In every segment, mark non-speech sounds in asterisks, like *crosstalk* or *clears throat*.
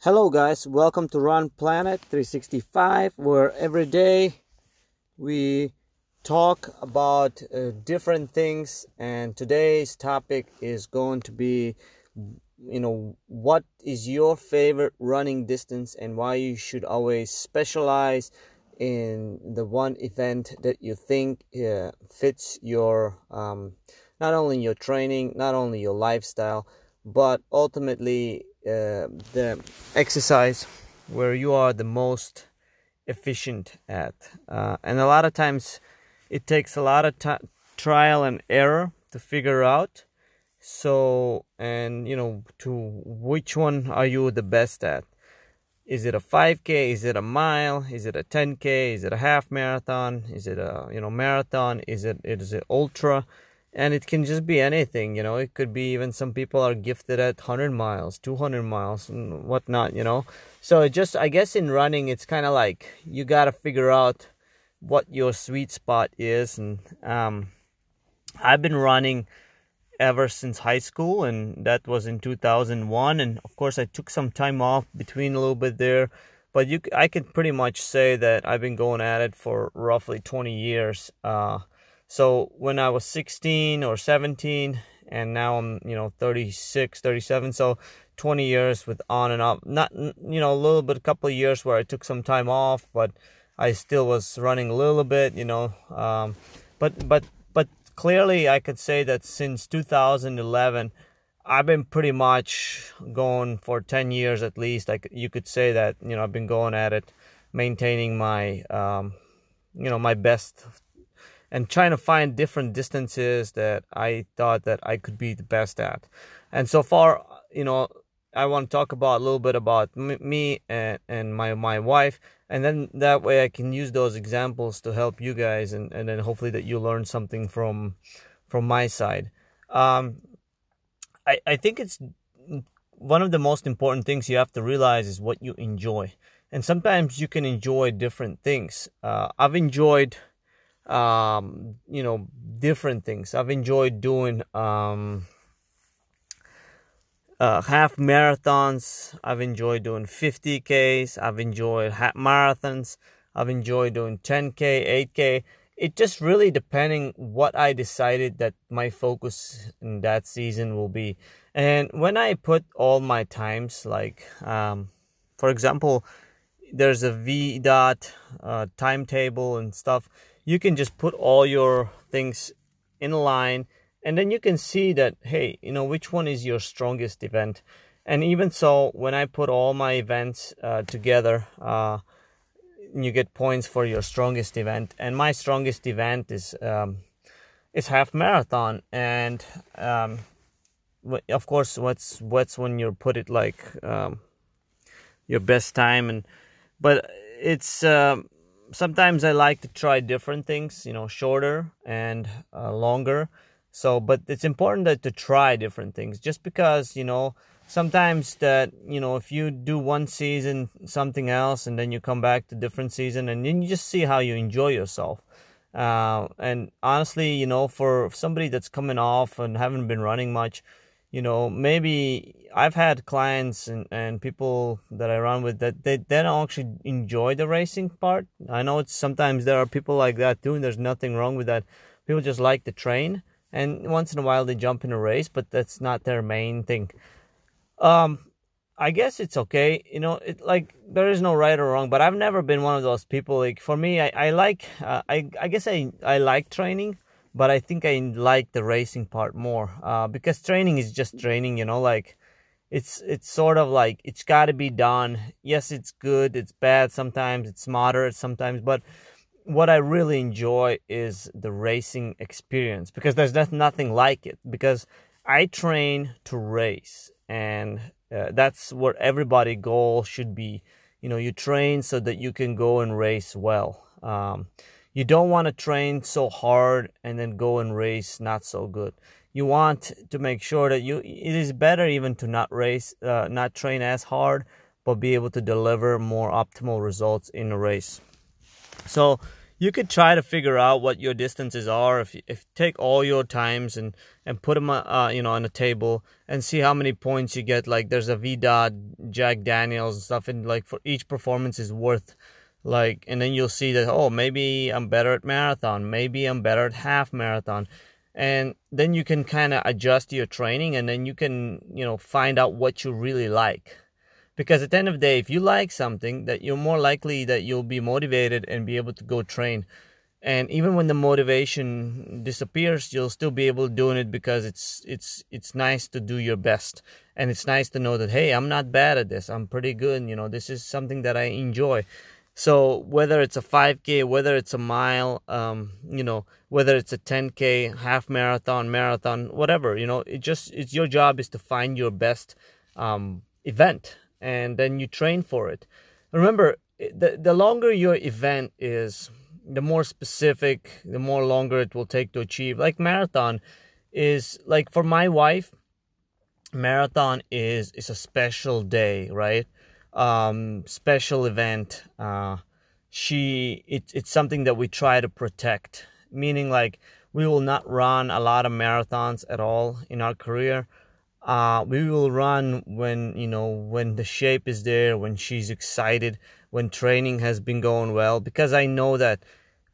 Hello guys, welcome to Run Planet 365 where every day we talk about uh, different things and today's topic is going to be you know what is your favorite running distance and why you should always specialize in the one event that you think uh, fits your um, not only your training not only your lifestyle but ultimately uh, the exercise where you are the most efficient at. Uh, and a lot of times it takes a lot of t- trial and error to figure out. So, and you know, to which one are you the best at? Is it a 5K? Is it a mile? Is it a 10K? Is it a half marathon? Is it a you know marathon? Is it is it ultra? And it can just be anything you know? It could be even some people are gifted at 100 miles 200 miles and whatnot you know? So it just i guess in running it's kind of like you got to figure out what your sweet spot is and um, i've been running ever since high school and that was in 2001 and of course i took some time off between a little bit there. But you i can pretty much say that i've been going at it for roughly 20 years uh, so when I was 16 or 17, and now I'm, you know, 36, 37, so 20 years with on and off. Not, you know, a little bit, a couple of years where I took some time off, but I still was running a little bit, you know. Um, but, but, but clearly I could say that since 2011, I've been pretty much going for 10 years at least. Like you could say that, you know, I've been going at it, maintaining my, um, you know, my best and trying to find different distances that I thought that I could be the best at. And so far, you know, I want to talk about a little bit about me and, and my my wife, and then that way I can use those examples to help you guys, and, and then hopefully that you learn something from from my side. Um, I I think it's one of the most important things you have to realize is what you enjoy, and sometimes you can enjoy different things. Uh, I've enjoyed um, you know, different things. I've enjoyed doing um, uh, half marathons. I've enjoyed doing 50Ks. I've enjoyed half marathons. I've enjoyed doing 10K, 8K. It just really depending what I decided that my focus in that season will be. And when I put all my times, like, um, for example, there's a VDOT uh, timetable and stuff you can just put all your things in a line and then you can see that hey you know which one is your strongest event. And even so when i put all my events uh, together uh, you get points for your strongest event. And my strongest event is um, is half marathon. And um, of course what's what's when you put it like um, your best time. And but it's um, sometimes I like to try different things, you know, shorter and uh, longer. So, but it's important that to try different things just because, you know, sometimes that, you know, if you do one season something else and then you come back to different season and then you just see how you enjoy yourself. Uh, and honestly, you know, for somebody that's coming off and haven't been running much, you know, maybe I've had clients and, and people that I run with that they, they don't actually enjoy the racing part. I know it's sometimes there are people like that too, and there's nothing wrong with that. People just like to train, and once in a while they jump in a race, but that's not their main thing. Um, I guess it's okay. You know, it like there is no right or wrong, but I've never been one of those people. Like for me, I I like uh, I I guess I I like training but I think I like the racing part more uh, because training is just training, you know, like it's it's sort of like it's got to be done. Yes, it's good, it's bad sometimes, it's moderate sometimes, but what I really enjoy is the racing experience because there's nothing like it because I train to race and uh, that's what everybody goal should be. You know, you train so that you can go and race well. Um, you don't want to train so hard and then go and race not so good. You want to make sure that you it is better even to not race, uh, not train as hard, but be able to deliver more optimal results in a race. So you could try to figure out what your distances are if you, if take all your times and and put them uh, you know on a table and see how many points you get like there's a VDOT Jack Daniels and stuff, and like for each performance is worth like, and then you'll see that oh maybe I'm better at marathon, maybe I'm better at half marathon, and then you can kind of adjust your training, and then you can you know find out what you really like. Because at the end of the day, if you like something, that you're more likely that you'll be motivated and be able to go train. And even when the motivation disappears you'll still be able to doing it because it's it's it's nice to do your best. And it's nice to know that hey i'm not bad at this. I'm pretty good. You know this is something that i enjoy so whether it's a 5k whether it's a mile um, you know whether it's a 10k half marathon marathon whatever you know it just it's your job is to find your best um, event and then you train for it remember the, the longer your event is the more specific, the more longer it will take to achieve. Like marathon is like for my wife, marathon is is a special day, right? Um, special event. Uh, she it, it's something that we try to protect. Meaning like we will not run a lot of marathons at all in our career. Uh, we will run when you know when the shape is there, when she's excited, when training has been going well because I know that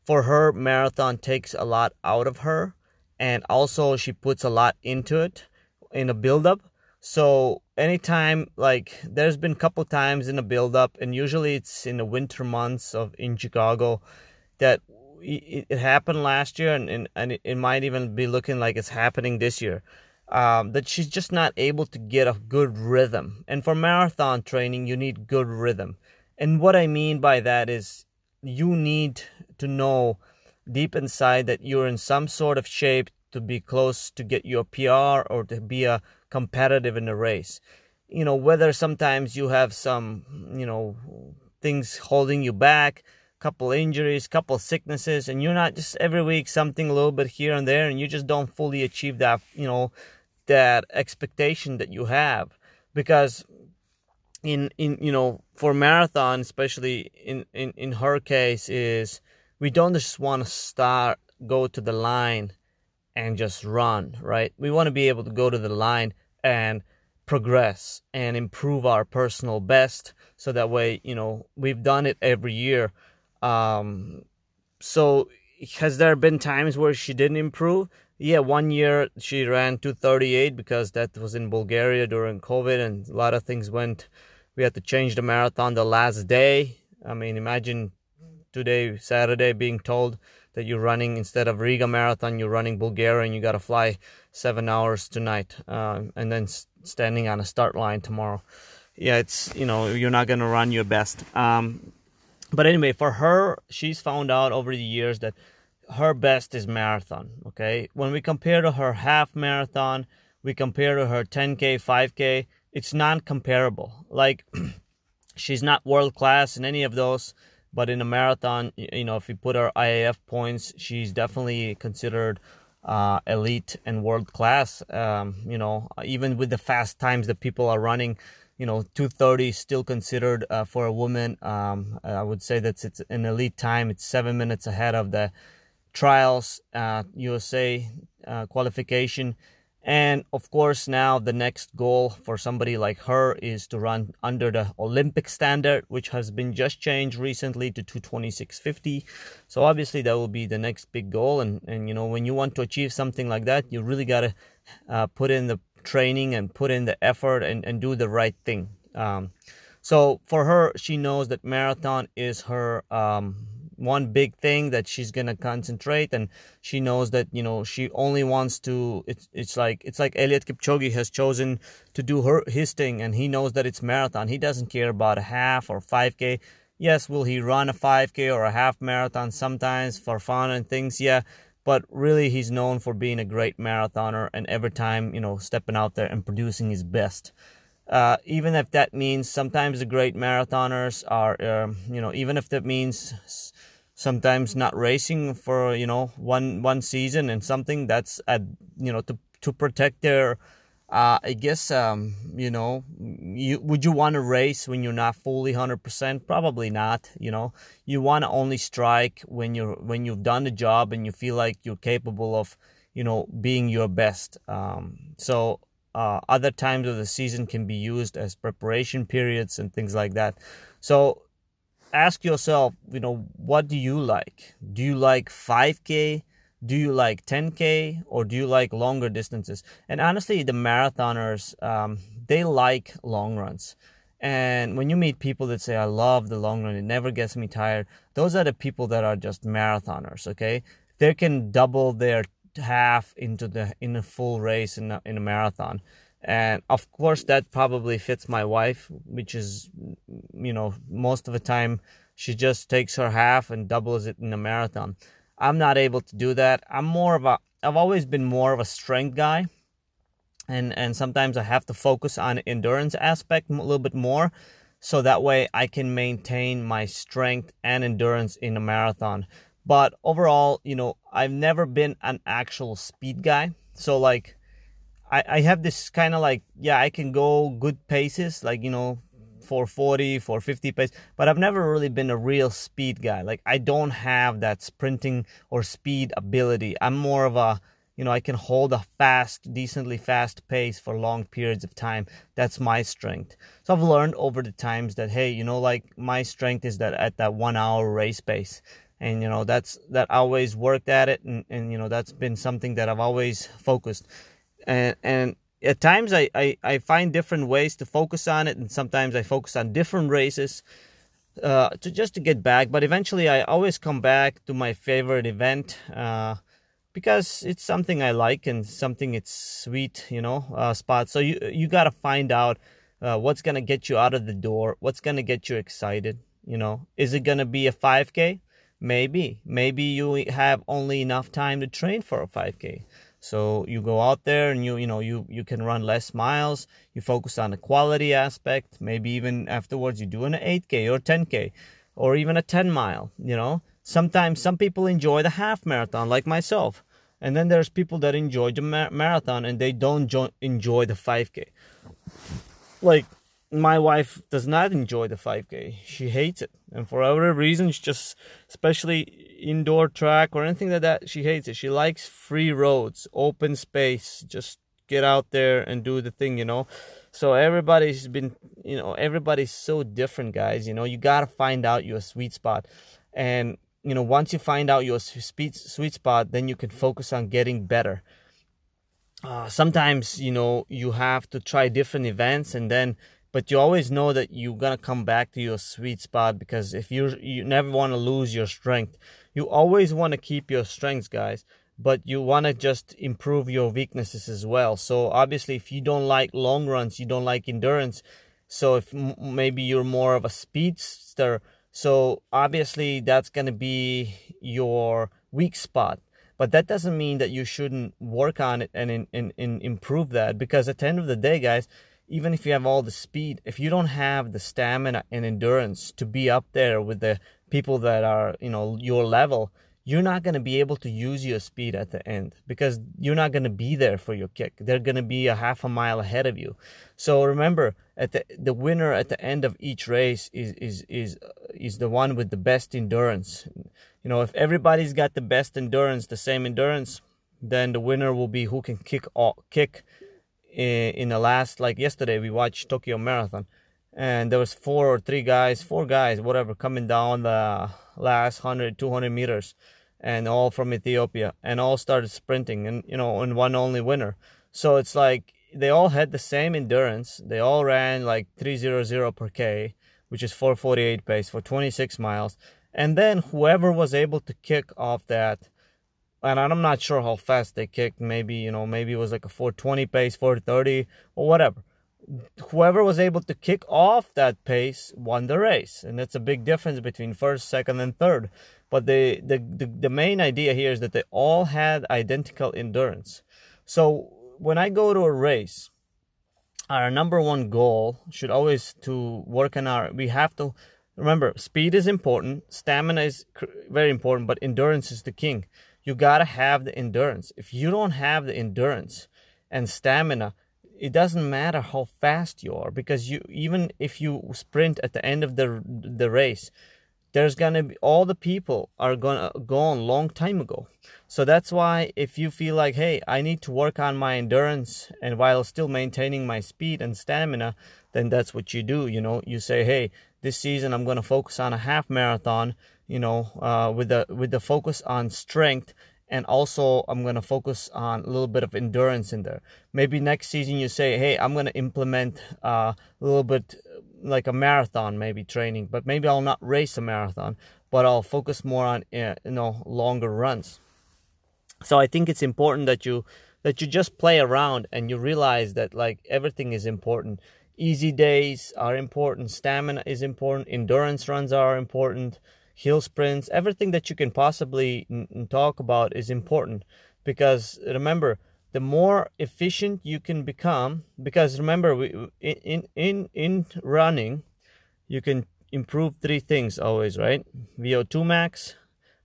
for her marathon takes a lot out of her and also she puts a lot into it in a build up so anytime like there's been a couple times in a build up and usually it's in the winter months of in Chicago that it, it happened last year and, and, and it might even be looking like it's happening this year um, that she's just not able to get a good rhythm. And for marathon training you need good rhythm. And what I mean by that is you need to know deep inside that you're in some sort of shape to be close to get your PR or to be a competitive in the race. You know, whether sometimes you have some, you know, things holding you back, couple injuries, couple sicknesses, and you're not just every week something a little bit here and there, and you just don't fully achieve that, you know, that expectation that you have. Because in in you know for marathon especially in in in her case is we don't just want to start go to the line and just run right we want to be able to go to the line and progress and improve our personal best. So that way you know we've done it every year. Um so has there been times where she didn't improve? Yeah one year she ran 238 because that was in bulgaria during covid and a lot of things went we had to change the marathon the last day. I mean, imagine today, Saturday, being told that you're running instead of Riga marathon, you're running Bulgaria and you got to fly seven hours tonight uh, and then standing on a start line tomorrow. Yeah, it's, you know, you're not to run your best. Um, but anyway, for her, she's found out over the years that her best is marathon. Okay. When we compare to her half marathon, we compare to her 10K, 5K, it's non-comparable. Like *clears throat* she's not world class in any of those, but in a marathon, you know, if you put her IAAF points, she's definitely considered uh, elite and world class. Um, you know, even with the fast times that people are running, you know, 230 still considered uh, for a woman. Um, I would say that it's an elite time. It's seven minutes ahead of the trials uh, USA uh, qualification and of course, now the next goal for somebody like her is to run under the Olympic standard, which has been just changed recently to 226.50. So obviously, that will be the next big goal. And and you know, when you want to achieve something like that, you really gotta uh, put in the training and put in the effort and and do the right thing. Um, so for her, she knows that marathon is her um, one big thing that she's gonna concentrate and she knows that you know she only wants to it's it's like it's like Eliud Kipchoge has chosen to do her his thing and he knows that it's marathon. He doesn't care about a half or 5k yes will he run a 5k or a half marathon sometimes for fun and things? Yeah but really he's known for being a great marathoner and every time you know stepping out there and producing his best. Uh, even if that means sometimes the great marathoners are, uh, you know, even if that means sometimes not racing for you know one one season and something that's at you know to to protect their uh, I guess um, you know you would you want to race when you're not fully 100% probably not you know. You want to only strike when you're when you've done the job and you feel like you're capable of you know being your best. Um, so uh, other times of the season can be used as preparation periods and things like that. So ask yourself, you know, what do you like? Do you like 5K? Do you like 10K or do you like longer distances? And honestly, the marathoners, um, they like long runs. And when you meet people that say, I love the long run, it never gets me tired, those are the people that are just marathoners, okay? They can double their half into the in a full race in a, in a marathon and of course that probably fits my wife which is you know most of the time she just takes her half and doubles it in a marathon. I'm not able to do that. I'm more of a i've always been more of a strength guy. And and sometimes i have to focus on endurance aspect a little bit more. So that way i can maintain my strength and endurance in a marathon. But overall you know i've never been an actual speed guy. So like I, I have this kind of like yeah I can go good paces like you know 440 450 pace but I've never really been a real speed guy. Like I don't have that sprinting or speed ability. I'm more of a you know I can hold a fast decently fast pace for long periods of time. That's my strength. So I've learned over the times that hey you know like my strength is that at that one hour race pace. And you know that's that always worked at it and, and you know that's been something that I've always focused. And and at times I, I, I find different ways to focus on it and sometimes i focus on different races uh, to just to get back. But eventually i always come back to my favorite event uh, because it's something i like and something it's sweet you know uh, spot. So you you got to find out uh, what's gonna get you out of the door what's gonna get you excited you know. Is it gonna be a 5k maybe. Maybe you have only enough time to train for a 5k so you go out there and you you know you you can run less miles. You focus on the quality aspect. Maybe even afterwards you do an 8k or 10k or even a 10 mile. You know, sometimes some people enjoy the half marathon like myself, and then there's people that enjoy the mar- marathon and they don't jo- enjoy the 5k. Like my wife does not enjoy the 5k. She hates it, and for whatever reasons, just especially indoor track or anything like that. She hates it. She likes free roads, open space, just get out there and do the thing, you know. So everybody's been, you know, everybody's so different, guys. You know, you gotta find out your sweet spot, and you know, once you find out your sweet sweet spot, then you can focus on getting better. Uh, sometimes, you know, you have to try different events, and then but you always know that you're gonna come back to your sweet spot because if you you never want to lose your strength you always want to keep your strengths guys but you want to just improve your weaknesses as well. So obviously if you don't like long runs you don't like endurance so if maybe you're more of a speedster so obviously that's going to be your weak spot. But that doesn't mean that you shouldn't work on it and, in, in, in improve that because at the end of the day guys even if you have all the speed, if you don't have the stamina and endurance to be up there with the people that are, you know, your level, you're not going to be able to use your speed at the end because you're not going to be there for your kick. They're going to be a half a mile ahead of you. So remember, at the the winner at the end of each race is is is is the one with the best endurance. You know, if everybody's got the best endurance, the same endurance, then the winner will be who can kick all, kick in, in the last like yesterday we watched Tokyo Marathon and there was four or three guys four guys whatever coming down the last 100 200 meters and all from Ethiopia and all started sprinting and you know and one only winner so it's like they all had the same endurance they all ran like 300 per k which is 448 pace for 26 miles and then whoever was able to kick off that and I'm not sure how fast they kicked. Maybe you know, maybe it was like a 420 pace, 430 or whatever. Whoever was able to kick off that pace won the race, and that's a big difference between first, second, and third. But the the the, the main idea here is that they all had identical endurance. So when I go to a race, our number one goal should always to work on our. We have to remember speed is important, stamina is very important, but endurance is the king you gotta have the endurance. If you don't have the endurance and stamina, it doesn't matter how fast you are because you even if you sprint at the end of the the race, there's gonna be all the people are gonna go on long time ago. So that's why if you feel like hey i need to work on my endurance and while still maintaining my speed and stamina then that's what you do you know? You say hey this season i'm gonna focus on a half marathon you know uh, with the with the focus on strength and also I'm going to focus on a little bit of endurance in there. Maybe next season you say, hey, I'm going to implement uh, a little bit like a marathon maybe training, but maybe I'll not race a marathon, but I'll focus more on uh, you know longer runs. So I think it's important that you that you just play around and you realize that like everything is important. Easy days are important, stamina is important, endurance runs are important, hill sprints, everything that you can possibly n- talk about is important. Because remember the more efficient you can become because remember we, in in in running you can improve three things always right? Vo2 max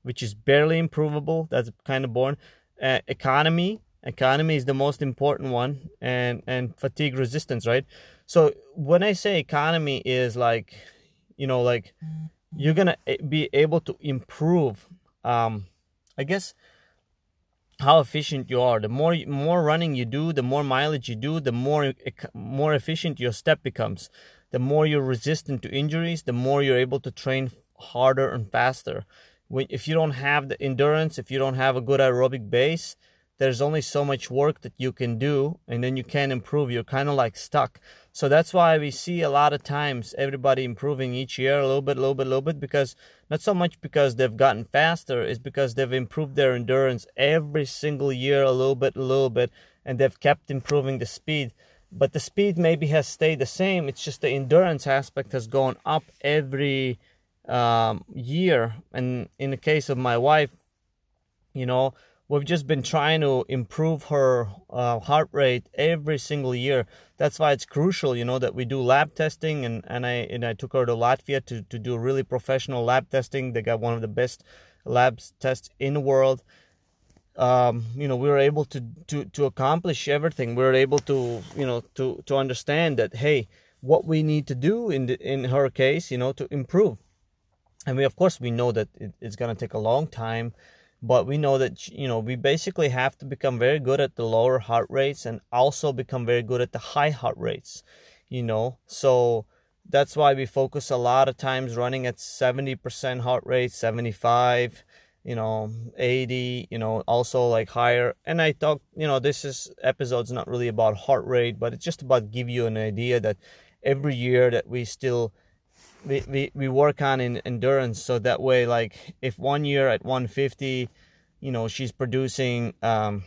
which is barely improvable that's kind of boring. Uh, economy economy is the most important one and and fatigue resistance right? So when i say economy is like you know like you're gonna eh, be able to improve um i guess how efficient you are. The more more running you do, the more mileage you do, the more more efficient your step becomes. The more you're resistant to injuries, the more you're able to train harder and faster. When, if you don't have the endurance, if you don't have a good aerobic base, there's only so much work that you can do and then you can't improve. You're kind of like stuck. So that's why we see a lot of times everybody improving each year a little bit a little bit a little bit because not so much because they've gotten faster it's because they've improved their endurance every single year a little bit a little bit and they've kept improving the speed. But the speed maybe has stayed the same it's just the endurance aspect has gone up every um, year. And in the case of my wife you know we've just been trying to improve her uh, heart rate every single year. That's why it's crucial, you know, that we do lab testing. And, and I and I took her to Latvia to, to do really professional lab testing. They got one of the best labs tests in the world. Um, you know, we were able to, to, to accomplish everything. We were able to, you know, to, to understand that, hey, what we need to do in the, in her case, you know, to improve. And we, of course, we know that it, it's going to take a long time but we know that you know we basically have to become very good at the lower heart rates and also become very good at the high heart rates you know? So that's why we focus a lot of times running at 70% heart rate 75 you know 80 you know also like higher. And i thought you know this is episode's not really about heart rate but it's just about give you an idea that every year that we still we, we, we work on in endurance so that way like if one year at 150 you know she's producing um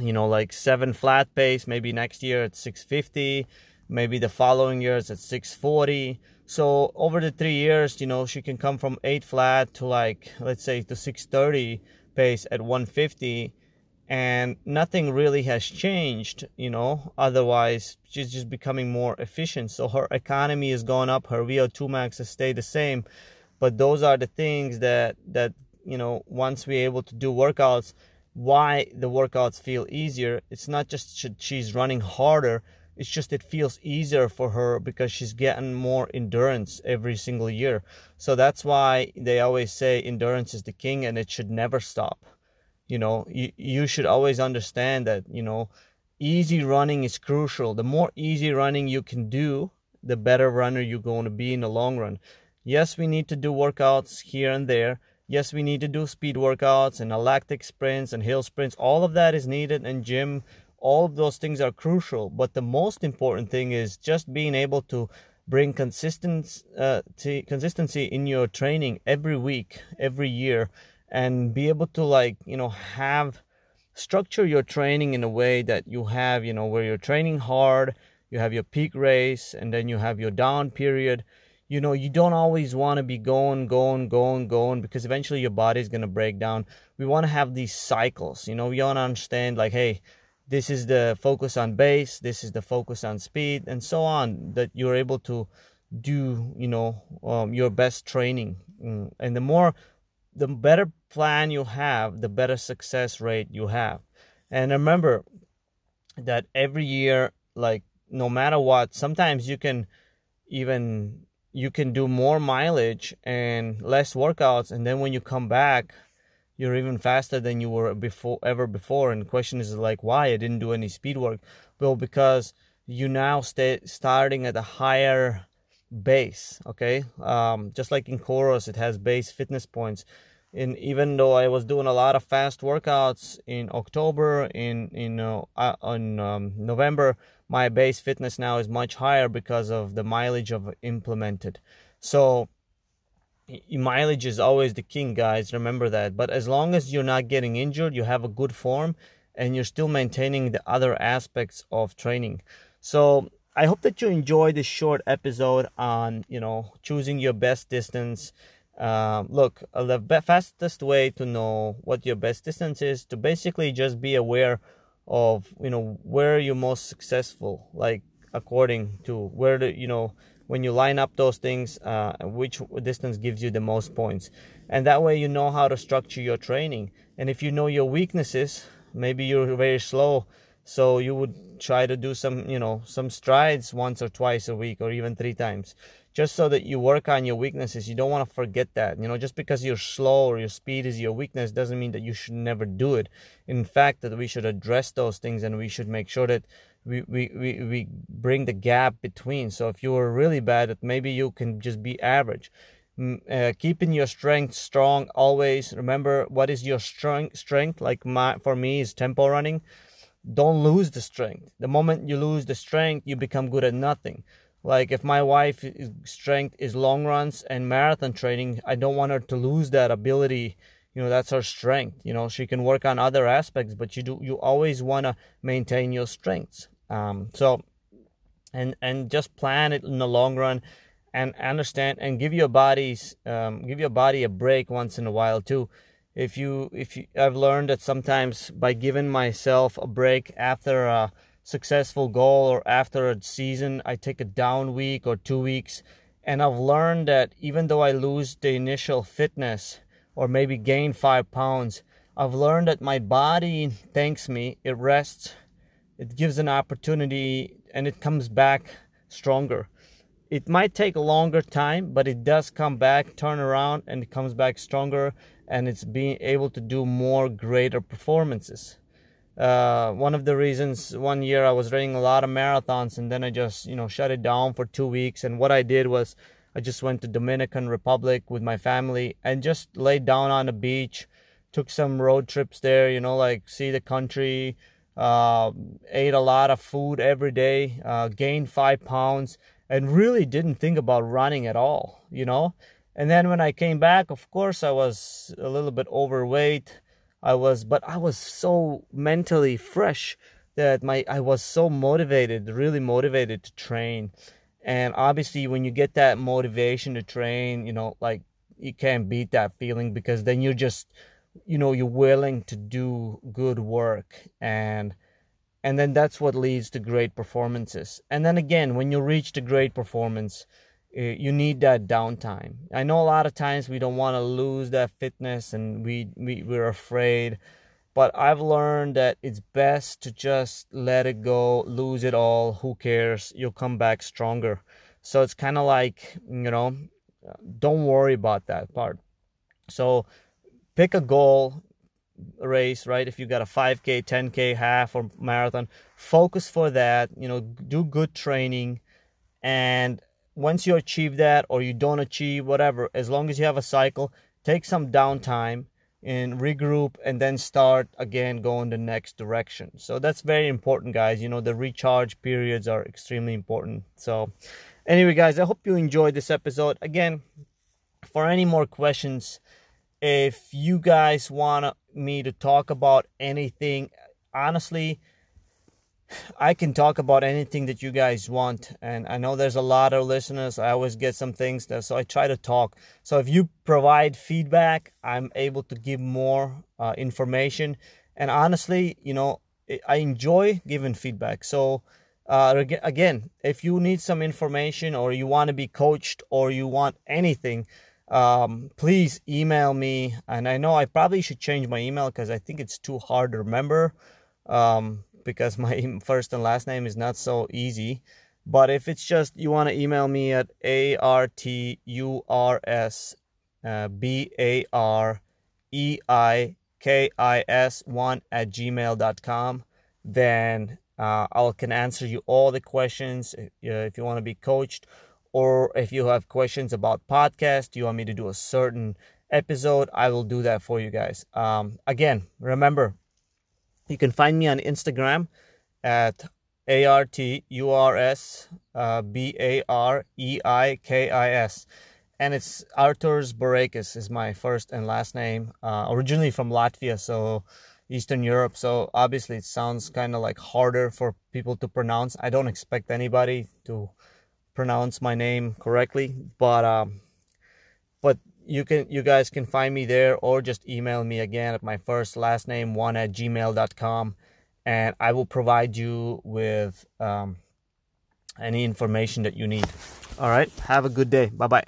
you know like seven flat pace maybe next year at 650 maybe the following year it's at 640 so over the three years you know she can come from eight flat to like let's say to 630 pace at 150 and nothing really has changed you know otherwise she's just becoming more efficient. So her economy is going up her vo2 max has stayed the same. But those are the things that that you know once we're able to do workouts why the workouts feel easier. It's not just she's running harder it's just it feels easier for her because she's getting more endurance every single year. So that's why they always say endurance is the king and it should never stop you know you, you should always understand that you know easy running is crucial. The more easy running you can do the better runner you're going to be in the long run. Yes we need to do workouts here and there. Yes we need to do speed workouts and lactic sprints and hill sprints. All of that is needed and gym. All of those things are crucial. But the most important thing is just being able to bring consistency uh, consistency in your training every week every year and be able to like you know have structure your training in a way that you have you know where you're training hard you have your peak race and then you have your down period. You know you don't always want to be going going going going because eventually your body's going to break down. We want to have these cycles you know we want to understand like hey this is the focus on base this is the focus on speed and so on that you're able to do you know um, your best training. Mm, and the more the better plan you have, the better success rate you have. And remember that every year, like no matter what, sometimes you can even you can do more mileage and less workouts and then when you come back you're even faster than you were before ever before. And the question is like why? I didn't do any speed work. Well because you now stay starting at a higher base okay um, just like in Coros it has base fitness points and even though i was doing a lot of fast workouts in october in in uh, on um, november my base fitness now is much higher because of the mileage I've implemented. So mileage is always the king, guys. Remember that. But as long as you're not getting injured, you have a good form, and you're still maintaining the other aspects of training. So I hope that you enjoy this short episode on you know choosing your best distance. Um, look, uh, the fastest way to know what your best distance is to basically just be aware of you know where you're most successful like according to where the you know when you line up those things uh, which distance gives you the most points and that way you know how to structure your training and if you know your weaknesses maybe you're very slow so you would try to do some you know some strides once or twice a week or even three times just so that you work on your weaknesses. You don't want to forget that. You know, just because you're slow or your speed is your weakness doesn't mean that you should never do it. In fact, that we should address those things and we should make sure that we, we, we, we bring the gap between. So if you are really bad, that maybe you can just be average. Uh, keeping your strength strong always. Remember what is your strength? Strength, like my for me, is tempo running. Don't lose the strength. The moment you lose the strength, you become good at nothing. Like if my wife strength is long runs and marathon training i don't want her to lose that ability. You know that's her strength. You know she can work on other aspects but you do you always want to maintain your strengths. Um, so and and just plan it in the long run and understand and give your bodies um, give your body a break once in a while too if you if you i've learned that sometimes by giving myself a break after a successful goal or after a season, I take a down week or two weeks. And I've learned that even though I lose the initial fitness or maybe gain five pounds, I've learned that my body thanks me, it rests, it gives an opportunity, and it comes back stronger. It might take a longer time, but it does come back, turn around, and it comes back stronger, and it's being able to do more greater performances. Uh, one of the reasons one year I was running a lot of marathons and then I just you know shut it down for two weeks. And what I did was I just went to Dominican Republic with my family and just laid down on the beach took some road trips there you know like see the country uh, ate a lot of food every day uh, gained five pounds and really didn't think about running at all you know and then when I came back of course I was a little bit overweight I was, but I was so mentally fresh that my I was so motivated, really motivated to train. And obviously, when you get that motivation to train, you know, like you can't beat that feeling because then you're just, you know, you're willing to do good work and and then that's what leads to great performances. And then again, when you reach the great performance, Eh, you need that downtime. I know a lot of times we don't want to lose that fitness and we, we we're afraid, but I've learned that it's best to just let it go, lose it all. Who cares? You'll come back stronger. So it's kind of like you know, don't worry about that part. So pick a goal race right if you got a 5k 10k half or marathon focus for that you know do good training and once you achieve that or you don't achieve whatever as long as you have a cycle take some downtime and regroup and then start again going the next direction. So that's very important guys. You know the recharge periods are extremely important. So anyway guys i hope you enjoyed this episode. Again for any more questions if you guys want me to talk about anything honestly I can talk about anything that you guys want. And I know there's a lot of listeners. I always get some things that, so I try to talk. So if you provide feedback, I'm able to give more uh, information. And honestly, you know, I enjoy giving feedback. So uh, again, if you need some information or you want to be coached or you want anything, um, please email me. And I know I probably should change my email because I think it's too hard to remember. Um, because my *laughs* first and last name is not so easy. But if it's just you want to email me at A R T U R S uh, B A R E I K I S 1 at gmail.com, then uh, I can answer you all the questions if, if you want to be coached or if you have questions about podcast, you want me to do a certain episode, I will do that for you guys. Um, again, remember, you can find me on Instagram at a R T U R S uh, B A R E I K I S. And it's Arturs Bareikis is my first and last name. Uh, originally from Latvia, so Eastern Europe. So obviously it sounds kind of like harder for people to pronounce. I don't expect anybody to pronounce my name correctly, but um, but you can you guys can find me there or just email me again at my first last name one at gmail.com and I will provide you with um, any information that you need. All right. Have a good day. Bye bye.